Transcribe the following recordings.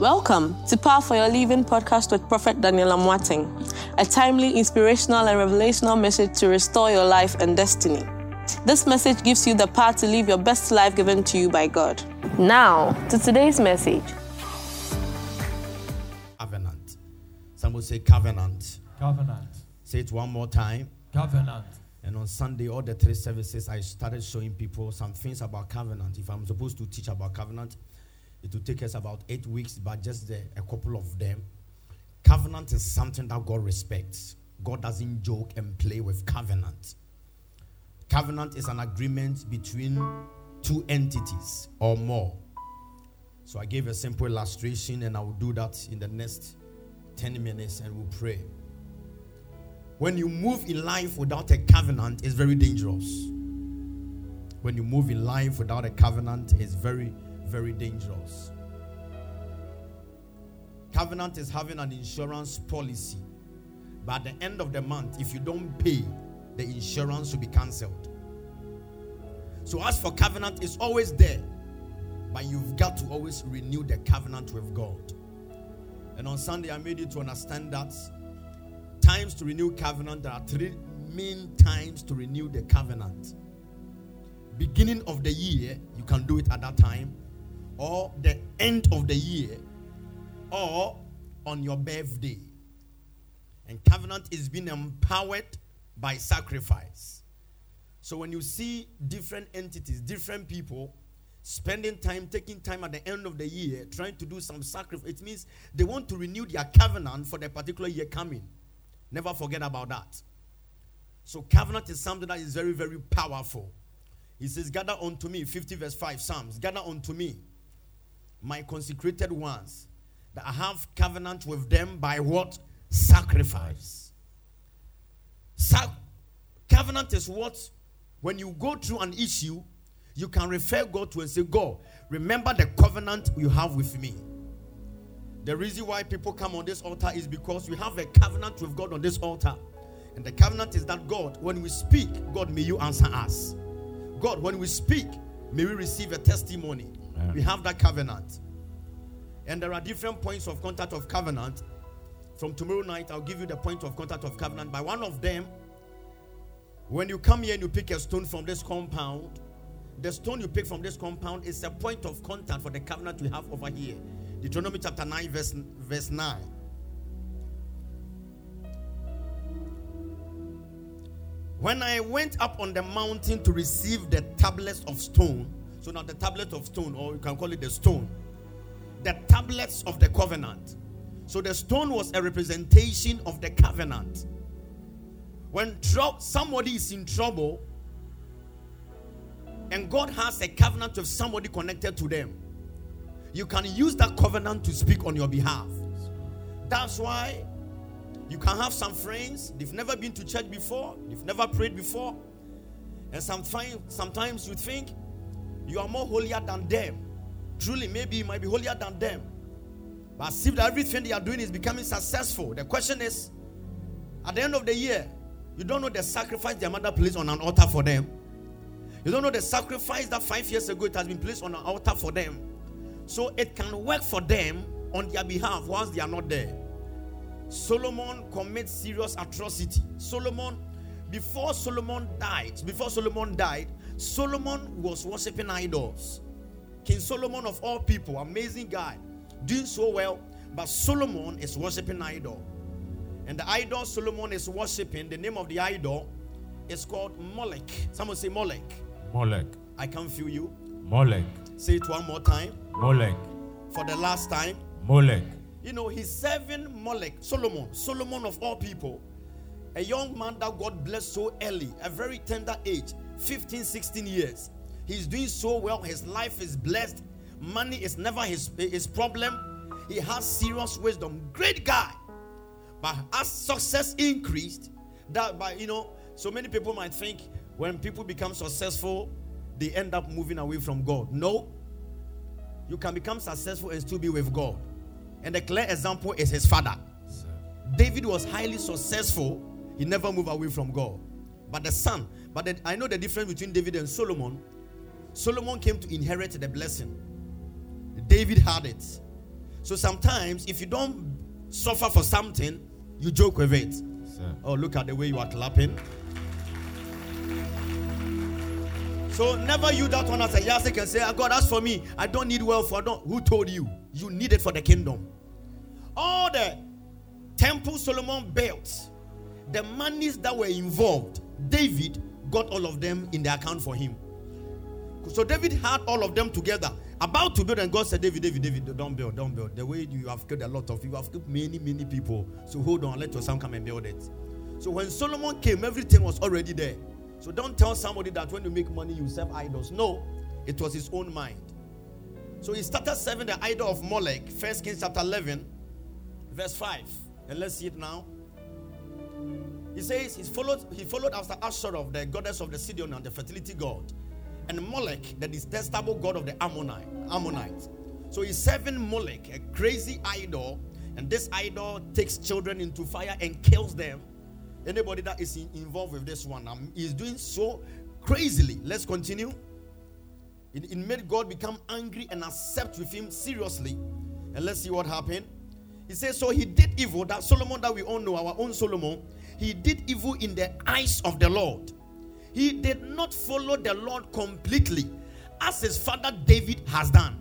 Welcome to Power for Your Living podcast with Prophet Daniel Amoateng, a timely, inspirational, and revelational message to restore your life and destiny. This message gives you the power to live your best life given to you by God. Now, to today's message. Covenant. Someone say covenant. Covenant. Say it one more time. Covenant. And on Sunday, all the three services, I started showing people some things about covenant. If I'm supposed to teach about covenant, it will take us about eight weeks, but just the, a couple of them. Covenant is something that God respects. God doesn't joke and play with covenant. Covenant is an agreement between two entities or more. So I gave a simple illustration, and I will do that in the next 10 minutes and we'll pray. When you move in life without a covenant, it's very dangerous. When you move in life without a covenant, it's very, very dangerous. Covenant is having an insurance policy. But at the end of the month, if you don't pay, the insurance will be cancelled. So, as for covenant, it's always there. But you've got to always renew the covenant with God. And on Sunday, I made you to understand that times to renew covenant, there are three main times to renew the covenant. Beginning of the year, you can do it at that time, or the end of the year, or on your birthday. And covenant is being empowered by sacrifice. So when you see different entities, different people spending time, taking time at the end of the year, trying to do some sacrifice, it means they want to renew their covenant for the particular year coming. Never forget about that. So, covenant is something that is very, very powerful. He says, Gather unto me, 50 verse 5, Psalms, gather unto me, my consecrated ones, that I have covenant with them by what? Sacrifice. Sa- covenant is what? When you go through an issue, you can refer God to and say, God, remember the covenant you have with me. The reason why people come on this altar is because we have a covenant with God on this altar. And the covenant is that God, when we speak, God, may you answer us. God, when we speak, may we receive a testimony. We have that covenant. And there are different points of contact of covenant. From tomorrow night, I'll give you the point of contact of covenant. By one of them, when you come here and you pick a stone from this compound, the stone you pick from this compound is a point of contact for the covenant we have over here. Deuteronomy chapter 9, verse, verse 9. When I went up on the mountain to receive the tablets of stone, so now the tablet of stone, or you can call it the stone, the tablets of the covenant. So the stone was a representation of the covenant. When tro- somebody is in trouble and God has a covenant with somebody connected to them, you can use that covenant to speak on your behalf. That's why you can have some friends, they've never been to church before, they've never prayed before, and sometimes, sometimes you think you are more holier than them. Truly, maybe you might be holier than them. But see that everything they are doing is becoming successful. The question is, at the end of the year, you don't know the sacrifice their mother placed on an altar for them. You don't know the sacrifice that five years ago it has been placed on an altar for them. So it can work for them on their behalf whilst they are not there. Solomon commits serious atrocity. Solomon, before Solomon died, before Solomon died, Solomon was worshiping idols. King Solomon of all people, amazing guy, doing so well, but Solomon is worshiping idol. And the idol Solomon is worshiping, the name of the idol is called Molech. Someone say Molech. Molech. I can feel you. Molech. Say it one more time. Molech. For the last time. Molech. You know, he's serving Molech, Solomon, Solomon of all people. A young man that God blessed so early, a very tender age, 15, 16 years. He's doing so well. His life is blessed. Money is never his, his problem. He has serious wisdom. Great guy. But as success increased, that by you know, so many people might think when people become successful, they end up moving away from God. No. You can become successful and still be with God. And the clear example is his father. David was highly successful. He never moved away from God. But the son, but the, I know the difference between David and Solomon. Solomon came to inherit the blessing. David had it. So sometimes, if you don't suffer for something, you joke with it. Sir. Oh, look at the way you are clapping. So never you that one as a yasik and say, ah, God, that's for me. I don't need wealth. I don't. Who told you? You need it for the kingdom. All the temple Solomon built, the monies that were involved, David got all of them in the account for him. So David had all of them together, about to build, and God said, David, David, David, don't build, don't build. The way you have killed a lot of you have killed many, many people. So hold on, let your son come and build it. So when Solomon came, everything was already there. So don't tell somebody that when you make money, you serve idols. No, it was his own mind. So he started serving the idol of Molech, First Kings chapter 11, verse 5. And let's see it now. He says he followed, he followed after Ashtoreth, the goddess of the Sidon and the fertility god and Molech, the detestable god of the Ammonite, Ammonites. So he's serving Molech, a crazy idol, and this idol takes children into fire and kills them. Anybody that is in, involved with this one um, is doing so crazily. Let's continue. It, it made God become angry and accept with him seriously. And let's see what happened. He says, So he did evil. That Solomon that we all know, our own Solomon, he did evil in the eyes of the Lord he did not follow the Lord completely as his father David has done.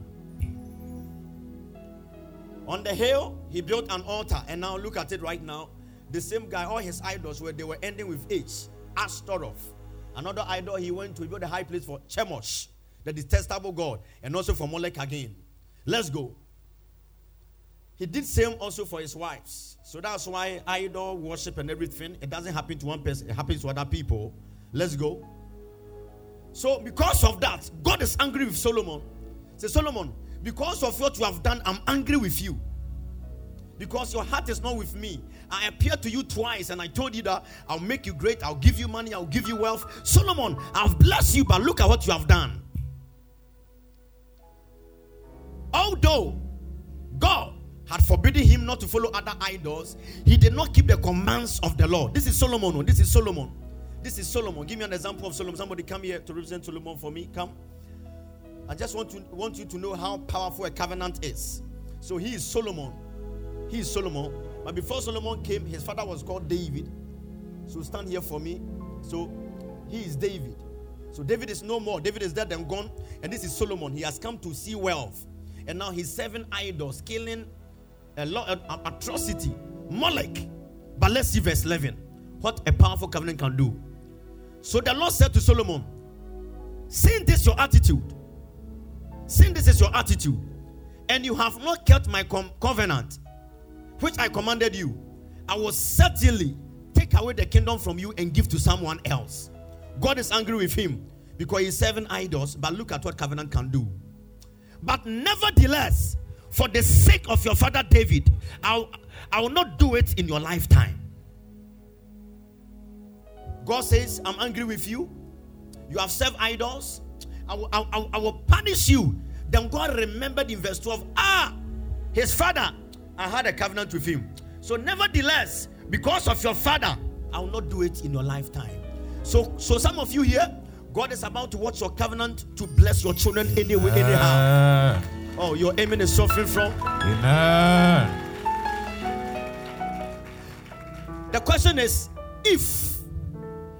On the hill, he built an altar, and now look at it right now. The same guy, all his idols were they were ending with H, Ashtaroth. Another idol he went to build a high place for Chemosh, the detestable god, and also for Molech again. Let's go. He did same also for his wives. So that's why idol worship and everything, it doesn't happen to one person, it happens to other people. Let's go. So, because of that, God is angry with Solomon. Say, Solomon, because of what you have done, I'm angry with you. Because your heart is not with me. I appeared to you twice and I told you that I'll make you great, I'll give you money, I'll give you wealth. Solomon, I've blessed you, but look at what you have done. Although God had forbidden him not to follow other idols, he did not keep the commands of the Lord. This is Solomon. Oh, this is Solomon. This is Solomon. Give me an example of Solomon. Somebody come here to represent Solomon for me. Come. I just want to want you to know how powerful a covenant is. So he is Solomon. He is Solomon. But before Solomon came, his father was called David. So stand here for me. So he is David. So David is no more. David is dead and gone. And this is Solomon. He has come to see wealth. And now he's serving idols, killing a lot of atrocity. Molech. But let's see verse 11. What a powerful covenant can do. So the Lord said to Solomon, Seeing this your attitude, seeing this is your attitude, and you have not kept my com- covenant, which I commanded you, I will certainly take away the kingdom from you and give to someone else. God is angry with him because he's serving idols, but look at what covenant can do. But nevertheless, for the sake of your father David, I'll, I will not do it in your lifetime. God says, I'm angry with you. You have served idols. I will, I, I, will punish you. Then God remembered in verse 12, ah, his father, I had a covenant with him. So, nevertheless, because of your father, I will not do it in your lifetime. So, so some of you here, God is about to watch your covenant to bless your children anyway, anyhow. Oh, your amen is suffering from. Amen. The question is if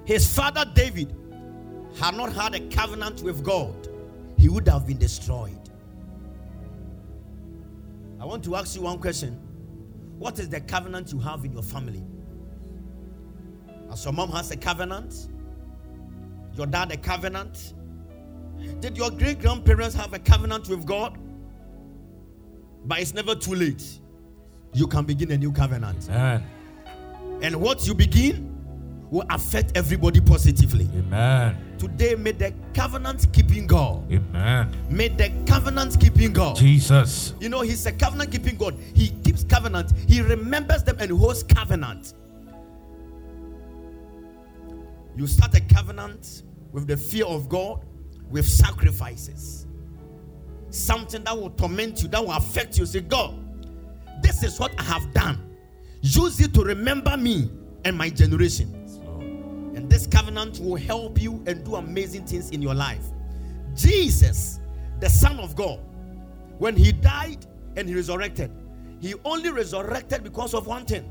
his father David had not had a covenant with God, he would have been destroyed. I want to ask you one question What is the covenant you have in your family? As your mom has a covenant, your dad a covenant. Did your great grandparents have a covenant with God? But it's never too late. You can begin a new covenant. Amen. And what you begin, will affect everybody positively. Amen. Today, may the covenant keeping God. Amen. May the covenant keeping God. Jesus. You know, He's a covenant keeping God. He keeps covenant, He remembers them and holds covenant. You start a covenant with the fear of God, with sacrifices. Something that will torment you, that will affect you. Say, God, this is what I have done. Use it to remember me and my generation. And this covenant will help you and do amazing things in your life. Jesus, the Son of God, when he died, and he resurrected. He only resurrected because of one thing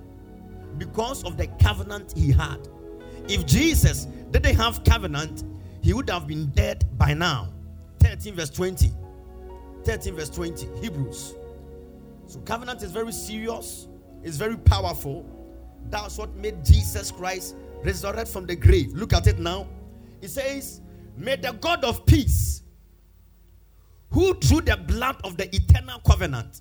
because of the covenant he had. If Jesus didn't have covenant, he would have been dead by now. 13 verse 20. 13 verse 20. Hebrews. So covenant is very serious, it's very powerful. That's what made Jesus Christ resurrect from the grave. Look at it now. It says, May the God of peace, who through the blood of the eternal covenant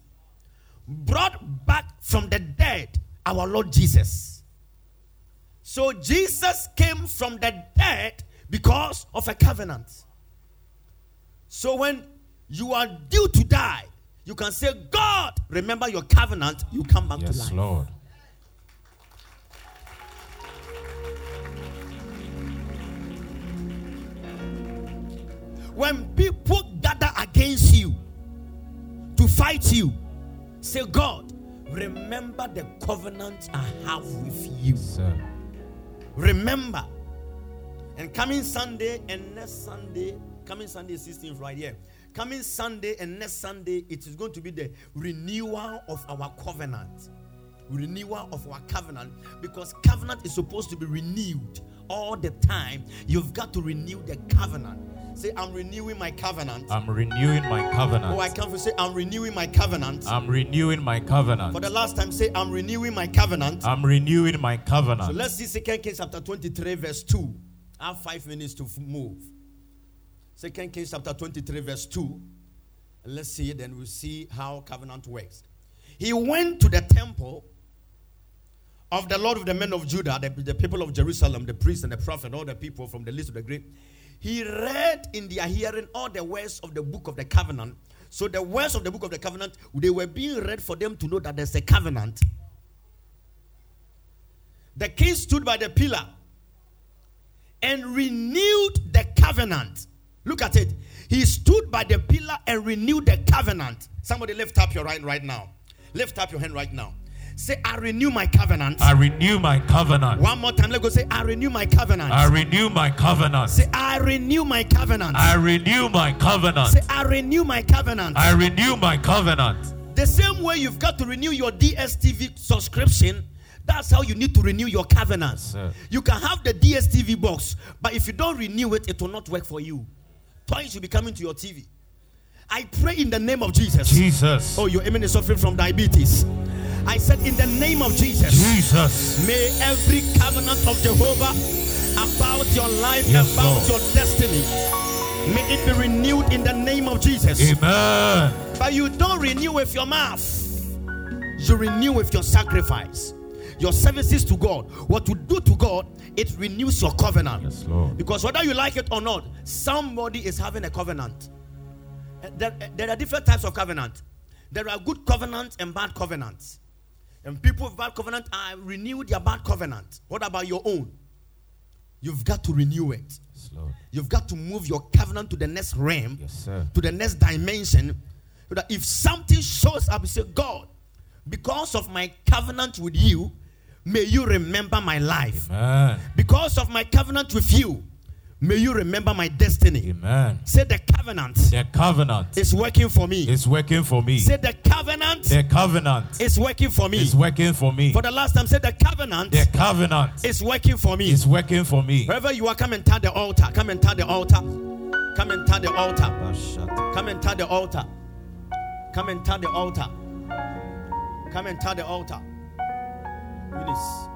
brought back from the dead our Lord Jesus. So Jesus came from the dead because of a covenant. So when you are due to die, you can say, God, remember your covenant, you come back yes, to life. Lord. When people gather against you to fight you, say, God, remember the covenant I have with you. Sir. Remember. And coming Sunday and next Sunday, coming Sunday 16th right here. Coming Sunday and next Sunday, it is going to be the renewal of our covenant. Renewal of our covenant. Because covenant is supposed to be renewed all the time. You've got to renew the covenant. Say, I'm renewing my covenant. I'm renewing my covenant. Oh, I can't say, I'm renewing my covenant. I'm renewing my covenant. For the last time, say, I'm renewing my covenant. I'm renewing my covenant. So let's see Second Kings chapter 23, verse 2. I have five minutes to move. Second Kings chapter 23, verse 2. And let's see, then we'll see how covenant works. He went to the temple of the Lord of the men of Judah, the, the people of Jerusalem, the priest and the prophet, all the people from the list of the great. He read in their hearing all the words of the book of the covenant. So the words of the book of the covenant, they were being read for them to know that there's a covenant. The king stood by the pillar and renewed the covenant. Look at it. He stood by the pillar and renewed the covenant. Somebody lift up your right right now. Lift up your hand right now. Say, I renew my covenant. I renew my covenant. One more time. Let's go say, I renew my covenant. I renew my covenant. say, I renew my covenant. I renew my covenant. say, I renew my covenant. I renew my covenant. the same way you've got to renew your DSTV subscription, that's how you need to renew your covenant. sir. You can have the DSTV box, but if you don't renew it, it will not work for you. Toys will be coming to your TV. I pray in the name of Jesus. Jesus. Oh, your amen is suffering from diabetes. I said, in the name of Jesus, Jesus. may every covenant of Jehovah about your life, Yes, about Lord. your destiny, may it be renewed in the name of Jesus. Amen. But you don't renew with your mouth, you renew with your sacrifice, your services to God. What you do to God, it renews your covenant. Yes, Lord. Because whether you like it or not, somebody is having a covenant. Uh, There, uh, there are different types of covenant. There are good covenants and bad covenants. And people with bad covenant are renew their bad covenant. What about your own? You've got to renew it. Yes. You've got to move your covenant to the next realm Yes, sir. to the next dimension. So that if something shows up, you say, God, because of my covenant with you, may you remember my life. Amen. Because of my covenant with you, may you remember my destiny. Amen. Say the covenant The covenant is working for me. is working for me. Say the covenant The covenant is working for me. is working for me. For the last time, say the covenant The covenant is working for me. is working for me. Wherever you are, come and tap the altar. Come and tap the altar. Come and tap the altar. Come and tap the altar. Come and tap the altar. Come and tap the altar. Eunice.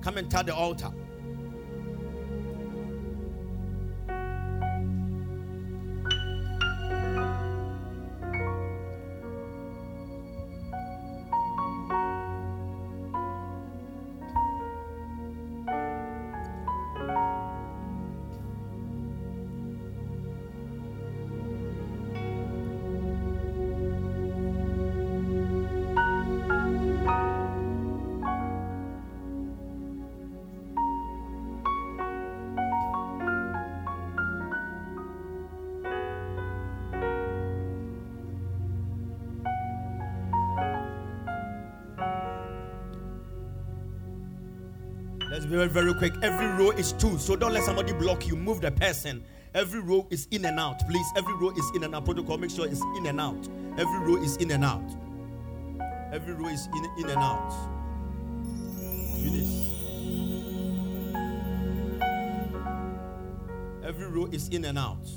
Come and tap the altar. Let's be very, very quick. Every row is two, so don't let somebody block you. Move the person. Every row is in and out, please. Every row is in and out. Protocol, make sure it's in and out. Every row is in and out. Every row is in, in and out. Finish. Every row is in and out.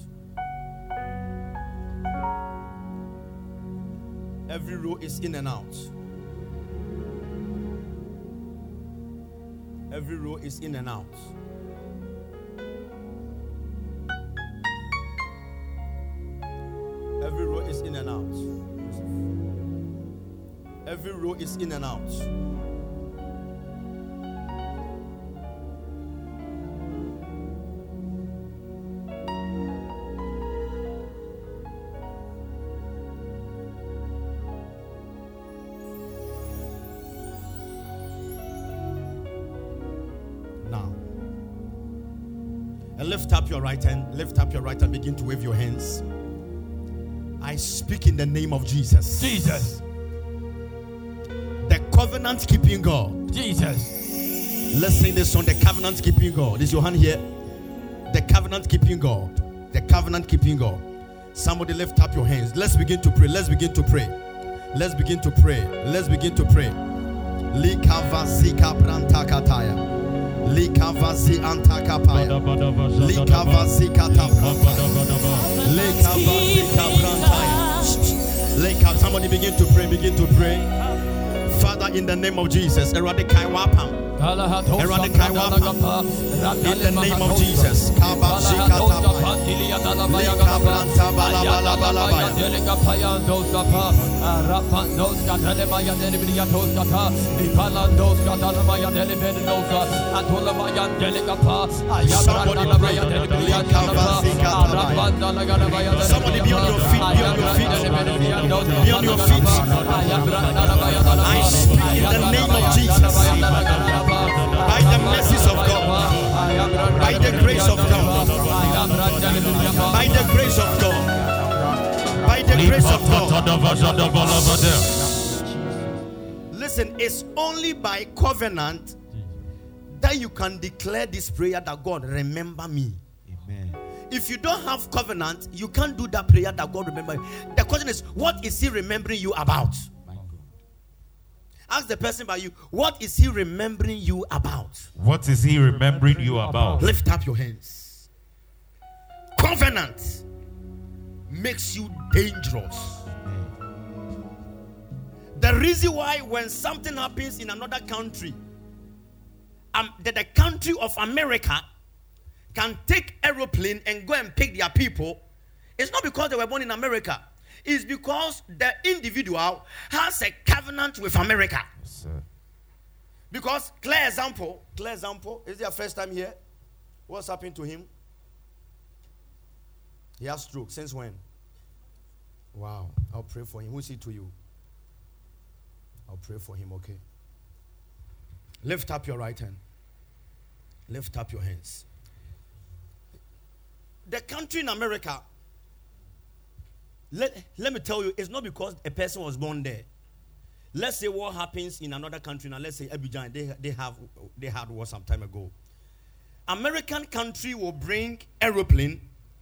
Every row is in and out. Every row is in and out. Every row is in and out. Every row is in and out. And lift up your right hand. Lift up your right hand. Begin to wave your hands. I speak in the name of Jesus. Jesus. The covenant keeping God. Jesus. Let's sing this song, The Covenant Keeping God. Is your hand here? The Covenant Keeping God. The Covenant Keeping God. Somebody lift up your hands. Let's begin to pray. Let's begin to pray. Let's begin to pray. Let's begin to pray. Likavasi antakapaya. Likavasi katapaya. Likavasi kabrantaya. Leka- Somebody begin to pray. Begin to pray. Father, in the name of Jesus, eradicate wapam. In the name of Jesus. Kabashi katapaya. Likabranta balabalabaya. Somebody be on your feet, be on your feet. Be on your feet. The grace of God. By the grace of God. Listen, it's only by covenant that you can declare this prayer that God remember me. Amen. If you don't have covenant, you can't do that prayer that God remember. you. The question is, what is He remembering you about? Ask the person by you, what is He remembering you about? What is he remembering you about? Lift up your hands. Covenant makes you dangerous. The reason why, when something happens in another country, um, that the country of America can take aeroplane and go and pick their people, it's not because they were born in America. It's because the individual has a covenant with America. Yes. Because clear example, clear example, is your first time here? What's happened to him? He has stroke. Since when? Wow. I'll pray for him. Who's he to you? I'll pray for him, okay? Lift up your right hand. Lift up your hands. The country in America, let, let me tell you, it's not because a person was born there. Let's say what happens in another country now. Let's say Abidjan, they, they have they had war some time ago. American country will bring aeroplane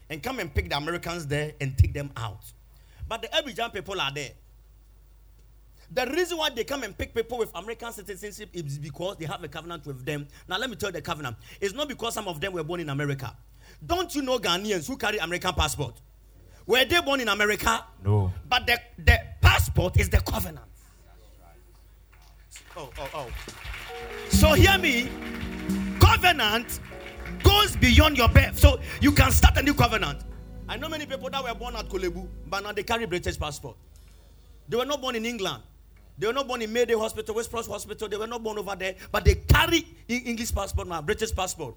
and come and pick the Americans there and take them out. But the Abidjan people are there. The reason why they come and pick people with American citizenship is because they have a covenant with them. Now, let me tell you the covenant. It's not because some of them were born in America. Don't you know Ghanaians who carry American passport? Were they born in America? No. But the, the passport is the covenant. Oh, oh, oh. So hear me. Covenant goes beyond your birth. So you can start a new covenant. I know many people that were born at Korle Bu, but now they carry British passport. They were not born in England. They were not born in Mayday Hospital, Whipps Cross Hospital. They were not born over there, but they carry English passport now, British passport.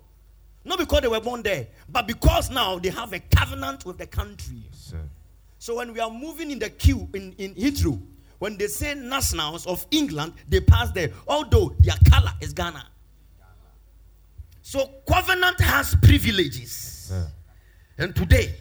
Not because they were born there, but because now they have a covenant with the country. Sir. So when we are moving in the queue in, in Heathrow, when they say nationals of England, they pass there, although their color is Ghana. So covenant has privileges. Sir. And today,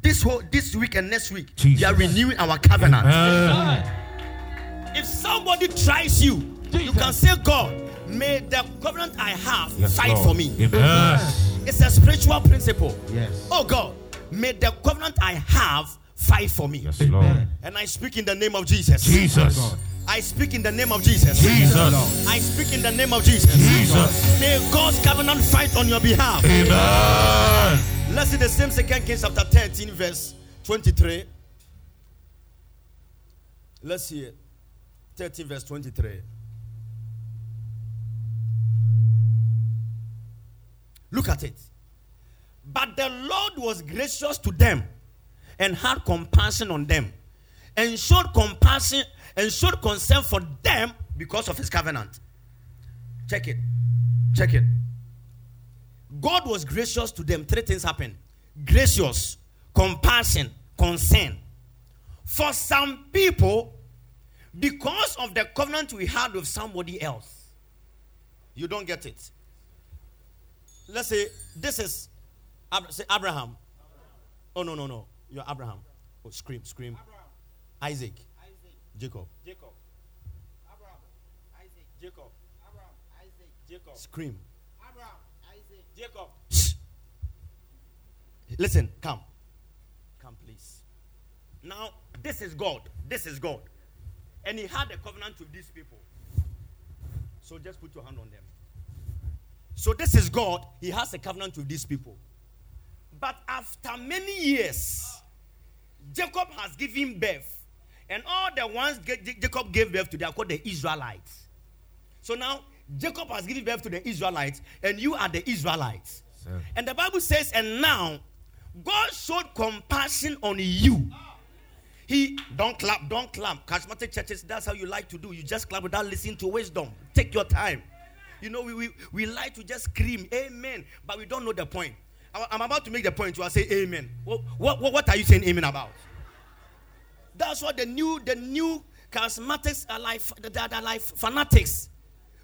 this whole this week and next week, Jesus. they are renewing our covenant. Amen. If somebody tries you, you can say, God, may the covenant I have Yes, fight Lord. for me. Amen. It's a spiritual principle. Yes. Oh God, may the covenant I have fight for me. Yes, Lord. And I speak in the name of Jesus. Jesus. I speak in the name of Jesus. Jesus. I speak in the name of Jesus. Jesus. May God's covenant fight on your behalf. Amen. Let's see the same second Kings chapter 13, verse 23. Let's see it. 13, verse 23. Look at it. But the Lord was gracious to them and had compassion on them and showed compassion and showed concern for them because of his covenant. Check it. Check it. God was gracious to them. Three things happened gracious, compassion, concern. For some people, because of the covenant we had with somebody else, you don't get it. Let's say this is say Abraham. Oh no no no, you're Abraham. Oh, scream scream. Isaac, Jacob. Jacob. Abraham. Isaac. Jacob. Abraham. Isaac. Jacob. Scream. Abraham. Isaac. Jacob. Shh. Listen, come. Come, please. Now, this is God. This is God. And He had a covenant with these people. So just put your hand on them. So this is God. He has a covenant with these people. But after many years, Jacob has given birth. And all the ones Ja- Ja- Jacob gave birth to, they are called the Israelites. So now, Jacob has given birth to the Israelites, and you are the Israelites. And the Bible says, and now God showed compassion on you. He don't clap, don't clap. Charismatic churches, that's how you like to do. You just clap without listening to wisdom. Take your time. You know, we, we, we like to just scream, Amen, but we don't know the point. I'm about to make the point. You are saying Amen. What, what, what are you saying Amen about? That's what the new the new charismatics are like. They are like fanatics.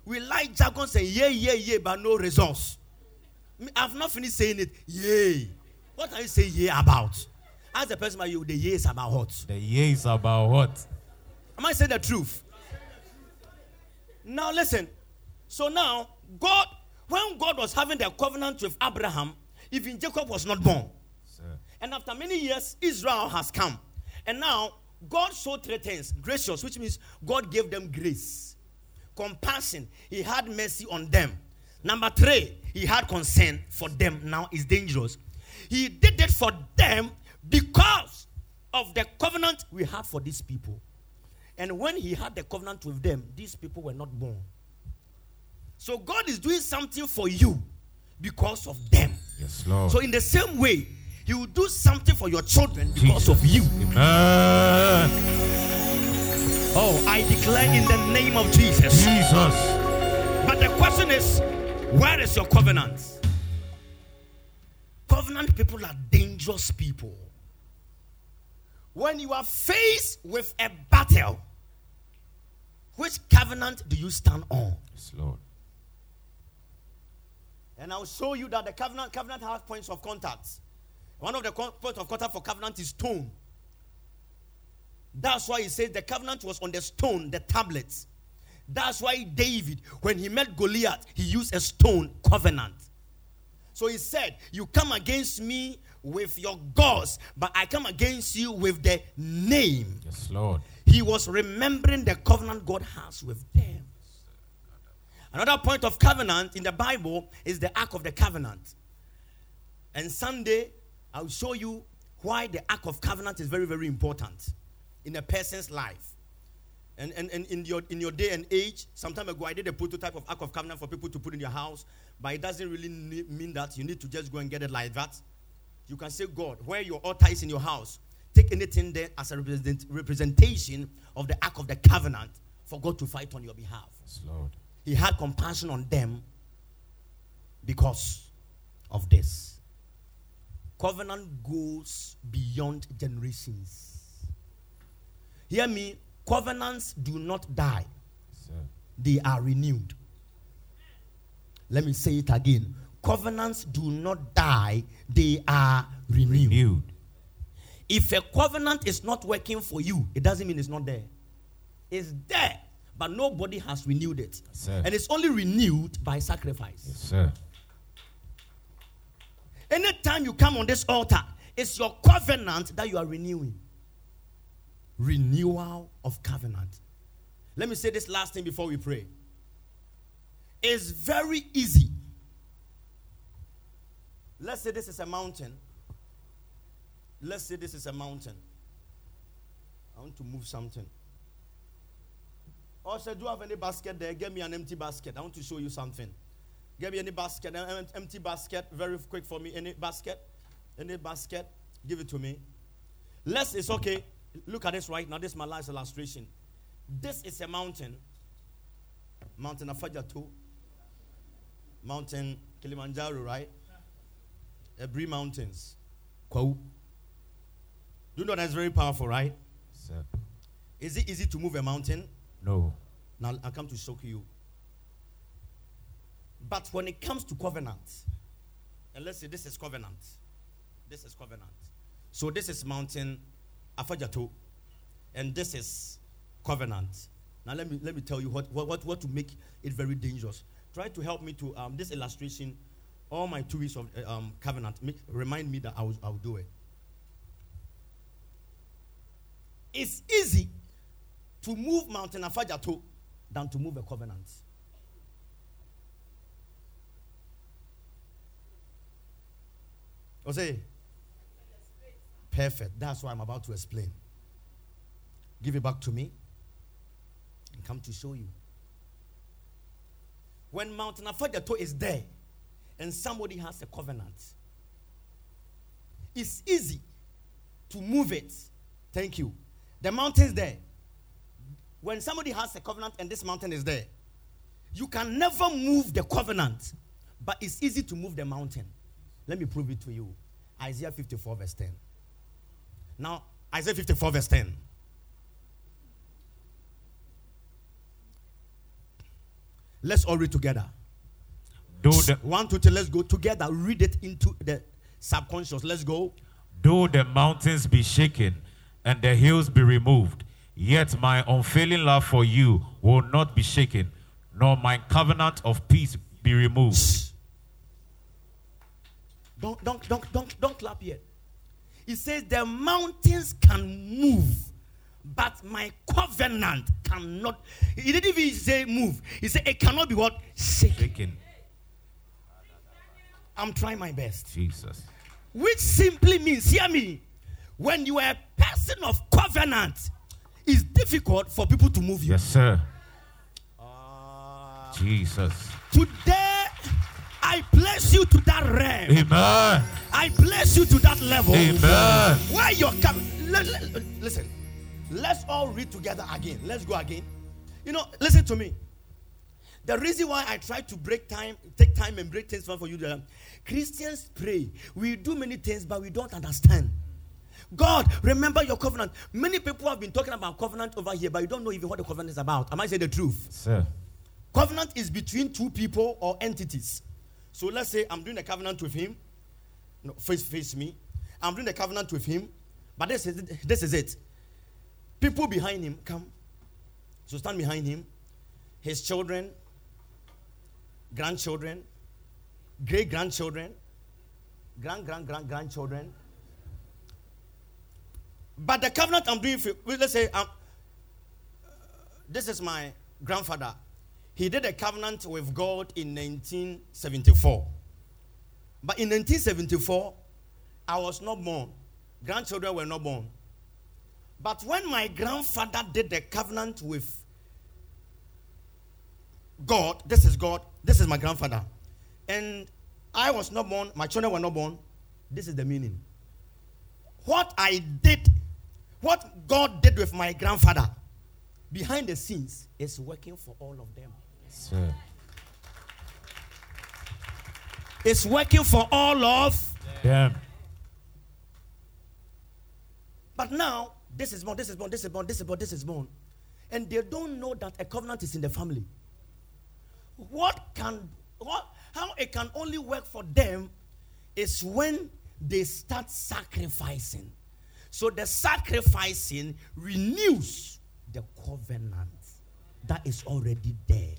We like jargon saying yeah yeah yeah, but no results. I've not finished saying it. Yay. What are you saying yeah about? Ask the person about you. The yeah is about what? The years about what? Am I saying the truth? Now listen. So now God, when God was having the covenant with Abraham, even Jacob was not born. Sir. And after many years, Israel has come. And now, God showed three things gracious, which means God gave them grace, compassion, He had mercy on them. Number three, He had concern for them. Now it's dangerous. He did it for them because of the covenant we had for these people. And when He had the covenant with them, these people were not born. So God is doing something for you because of them. Yes, Lord. So, in the same way, He will do something for your children because of you. Amen. Oh, I declare in the name of Jesus. Jesus. But the question is, where is your covenant? Covenant people are dangerous people. When you are faced with a battle, which covenant do you stand on? Yes, Lord. And I'll show you that the covenant covenant has points of contact. One of the points of contact for covenant is stone. That's why he says the covenant was on the stone, the tablets. That's why David, when he met Goliath, he used a stone covenant. So he said, You come against me with your gods, but I come against you with the name. Yes, Lord. He was remembering the covenant God has with them. Another point of covenant in the Bible is the Ark of the Covenant. And Sunday, I'll show you why the Ark of Covenant is very, very important in a person's life. And, and, and in, your, in your day and age, some time ago, I did a prototype of Ark of Covenant for people to put in your house, but it doesn't really mean that you need to just go and get it like that. You can say, God, where your altar is in your house, take anything there as a represent, representation of the Ark of the Covenant for God to fight on your behalf. Yes, Lord. He had compassion on them because of this. Covenant goes beyond generations. Hear me, covenants do not die, Yes, they are renewed. Let me say it again. Covenants do not die, they are renewed. Renewed. If a covenant is not working for you, it doesn't mean it's not there. It's there, but nobody has renewed it. sir. And it's only renewed by sacrifice. Yes, sir. Anytime you come on this altar, it's your covenant that you are renewing. renewal of covenant. Let me say this last thing before we pray. It's very easy. Let's say this is a mountain. Let's say this is a mountain. I want to move something. Oh, also, do you have any basket there? Get me an empty basket. I want to show you something. Get me any basket, an empty basket, very quick for me. Any basket? Any basket? Give it to me. Let's, it's okay. Look at this right now. This is my last illustration. This is a mountain. Mountain Afadjato. Mountain Kilimanjaro, right? Ebri Mountains. Kwahu. Do you know that's very powerful, right? Sir. Is it easy to move a mountain? No. Now I come to shock you. But when it comes to covenant, and let's say this is covenant, this is covenant. So this is mountain Afadjato, and this is covenant. Now let me let me tell you what what what, to make it very dangerous. Try to help me to um, this illustration. All my two weeks of uh, um, covenant make, remind me that I will, I will do it. It's easy to move Mountain Afadjato than to move a covenant. Jose. Perfect. That's what I'm about to explain. Give it back to me and come to show you. When Mountain Afadjato is there and somebody has a covenant, it's easy to move it. Thank you. The mountain's there when somebody has a covenant and this mountain is there, you can never move the covenant, but it's easy to move the mountain. Let me prove it to you. Isaiah 54, verse 10. Now, Isaiah 54, verse 10. Let's all read together. Though the, One, two, three, let's go together. Read it into the subconscious. Let's go. Do the mountains be shaken and the hills be removed, yet my unfailing love for you will not be shaken, nor my covenant of peace be removed. Don't, don't, don't, don't, don't clap yet. He says the mountains can move, but my covenant cannot. He didn't even say move. He said it cannot be what? Shaken. I'm trying my best. Jesus. Which simply means, hear me, when you are a person of covenant, it's difficult for people to move you. Yes, sir. Ah. Jesus. Today, I place you to that realm. Amen. I place you to that level. Amen. Where you're coming. Listen, let's all read together again. Let's go again. You know, listen to me. The reason why I try to break time, take time and break things down for you, that um, Christians pray. We do many things, but we don't understand. God, remember your covenant. Many people have been talking about covenant over here, but you don't know even what the covenant is about. Am I saying the truth? Sir. Covenant is between two people or entities. So let's say I'm doing a covenant with him. No, face face me. I'm doing a covenant with him, but this is this is it. People behind him come. So stand behind him. His children, grandchildren, great grandchildren, grand grand grand grandchildren. But the covenant I'm doing, for, let's say, um, this is my grandfather. He did a covenant with God in 1974. But in 1974, I was not born. Grandchildren were not born. But when my grandfather did the covenant with God, this is God, this is my grandfather. And I was not born, my children were not born. This is the meaning. What I did, what God did with my grandfather behind the scenes is working for all of them. Sir. It's working for all of. Damn. But now, this is born, this is born, this is born, this is born, this is born. And they don't know that a covenant is in the family. What can, what, how it can only work for them is when they start sacrificing. So the sacrificing renews the covenant that is already there.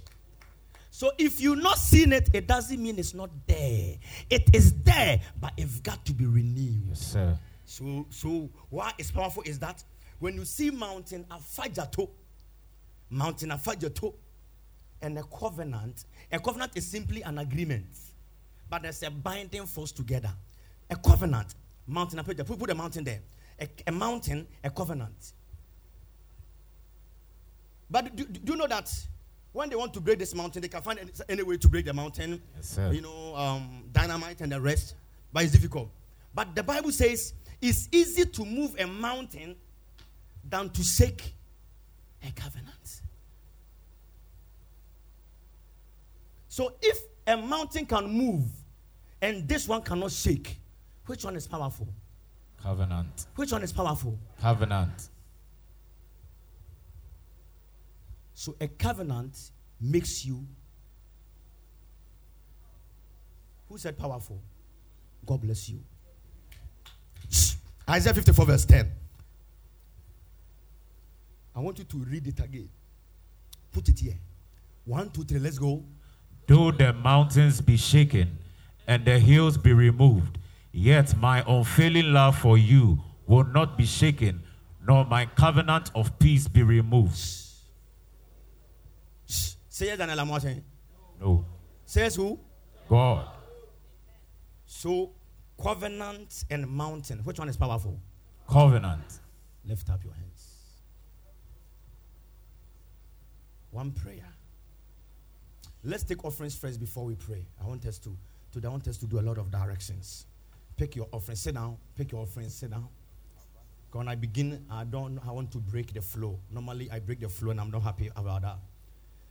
So if you're not seeing it, it doesn't mean it's not there. It is there, but it's got to be renewed. Yes, sir. So, so why it's powerful is that When you see mountain Afadjato, mountain Afadjato, and a covenant, a covenant is simply an agreement, but there's a binding force together. A covenant, mountain Afadjato, put, put a mountain there. A, a mountain, a covenant. But do, do you know that when they want to break this mountain, they can find any, any way to break the mountain? Yes, sir. You know, um, dynamite and the rest, but it's difficult. But the Bible says it's easy to move a mountain than to shake a covenant. So if a mountain can move and this one cannot shake, which one is powerful? Covenant. Which one is powerful? Covenant. So a covenant makes you. Who said powerful? God bless you. Isaiah 54, verse 10. I want you to read it again. Put it here. One, two, three, let's go. Though the mountains be shaken and the hills be removed, yet my unfailing love for you will not be shaken, nor my covenant of peace be removed. Shh. Say yes, Daniel Amoateng. No. Says who? God. So, covenant and mountain. Which one is powerful? Covenant. Lift up your hands. One prayer. Let's take offerings first before we pray. I want us to, to I want us to do a lot of directions. Pick your offering. Sit down. Pick your offering. Sit down. When I begin, I don't. I want to break the flow. Normally, I break the flow, and I'm not happy about that.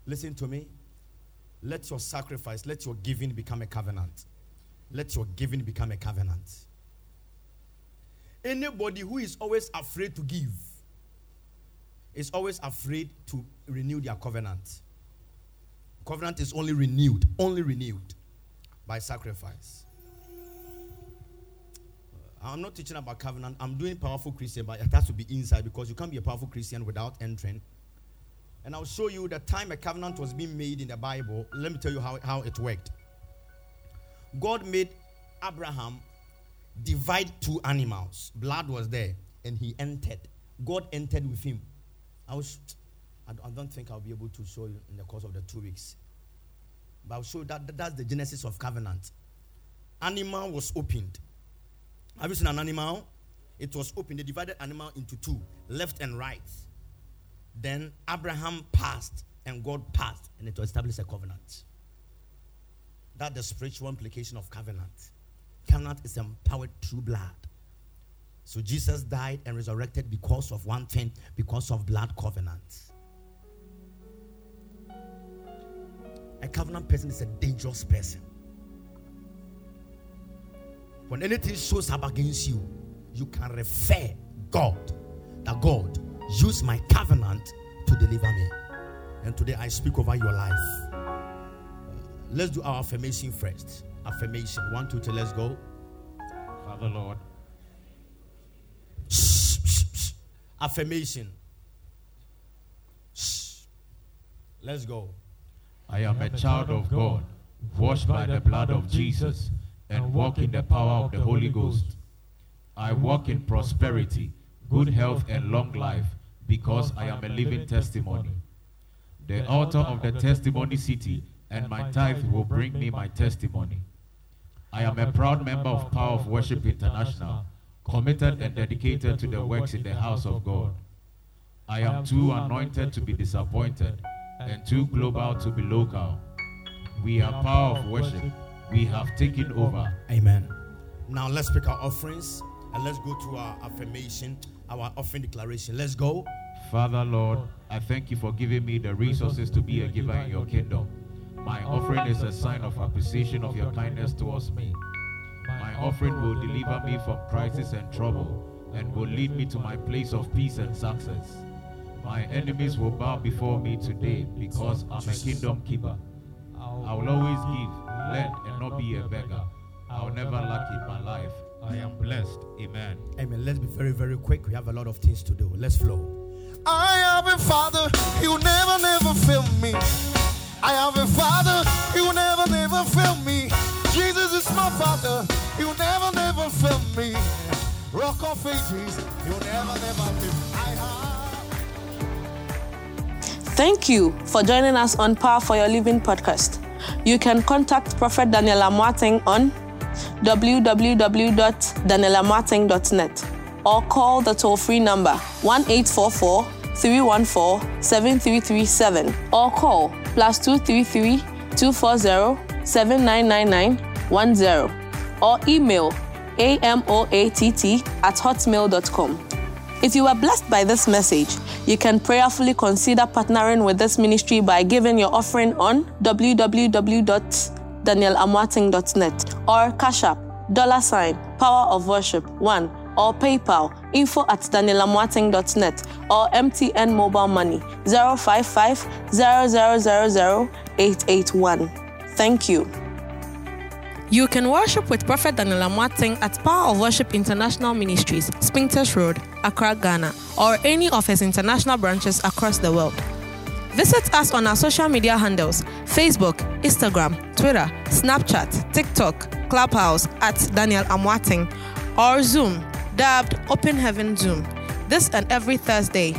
Listen to me. Let your sacrifice, let your giving become a covenant. Let your giving become a covenant. Anybody who is always afraid to give is always afraid to renew their covenant. Covenant is only renewed, only renewed by sacrifice. Uh, I'm not teaching about covenant. I'm doing powerful Christian, but it has to be inside because you can't be a powerful Christian without entering. And I'll show you the time a covenant was being made in the Bible. Let me tell you how, how it worked. God made Abraham divide two animals. Blood was there, and he entered. God entered with him. I was, I don't- think I'll be able to show you in the course of the two weeks. But I'll show you that that's the genesis of covenant. Animal was opened. Have you seen an animal? It was opened. They divided animal into two, left and right. Then Abraham passed and God passed, and it was established a covenant. That's the spiritual implication of covenant. Covenant is empowered through blood. So Jesus died and resurrected because of one thing, because of blood covenant. A covenant person is a dangerous person. When anything shows up against you, you can refer God that God use my covenant to deliver me. And today I speak over your life. Let's do our affirmation first. Affirmation. One, two, three, let's go. Father Lord, Shh, shh, shh. Affirmation. Shh. Let's go. I am a child of God, washed by the blood of Jesus, and walk in the power of the Holy Ghost. I walk in prosperity, good health, and long life because I am a living testimony. The altar of the testimony city and my tithe will bring me my testimony. I am a proud member of Power of Worship International, committed and dedicated to the works in the house of God. I am too anointed to be disappointed and too global to be local. We are Power of Worship. We have taken over. Amen. Now let's pick our offerings and let's go to our affirmation, our offering declaration. Let's go. Father, Lord, I thank you for giving me the resources to be a giver in your kingdom. My offering is a sign of appreciation of your kindness towards me. My offering will deliver me from crisis and trouble and will lead me to my place of peace and success. My enemies will bow before me today because I'm a kingdom keeper. I will always give, lend, and not be a beggar. I'll never lack in my life. I am blessed. Amen. Amen. Let's be very, very quick. We have a lot of things to do. Let's flow. I have a father, you never, never fail me. I have a father, you never, never fail me. Jesus is my father, you never, never fail me. Rock of ages, you never, never fail. Me. I have. Thank you for joining us on Power for Your Living podcast. You can contact Prophet Daniel Amoateng on www.danielamoateng.net or call the toll free number 1 314 7337 or call plus 233 240 7999 or email amoatt at hotmail.com. If you were blessed by this message, you can prayerfully consider partnering with this ministry by giving your offering on www.danielamoateng.net or Cash App, dollar sign, Power of Worship 1 or PayPal, info at danielamoateng.net or MTN Mobile Money 055 0000 881. Thank you. You can worship with Prophet Daniel Amoateng at Power of Worship International Ministries, Spintex Road, Accra, Ghana, or any of his international branches across the world. Visit us on our social media handles Facebook, Instagram, Twitter, Snapchat, TikTok, Clubhouse at Daniel Amoateng, or Zoom, dubbed Open Heaven Zoom. This and every Thursday,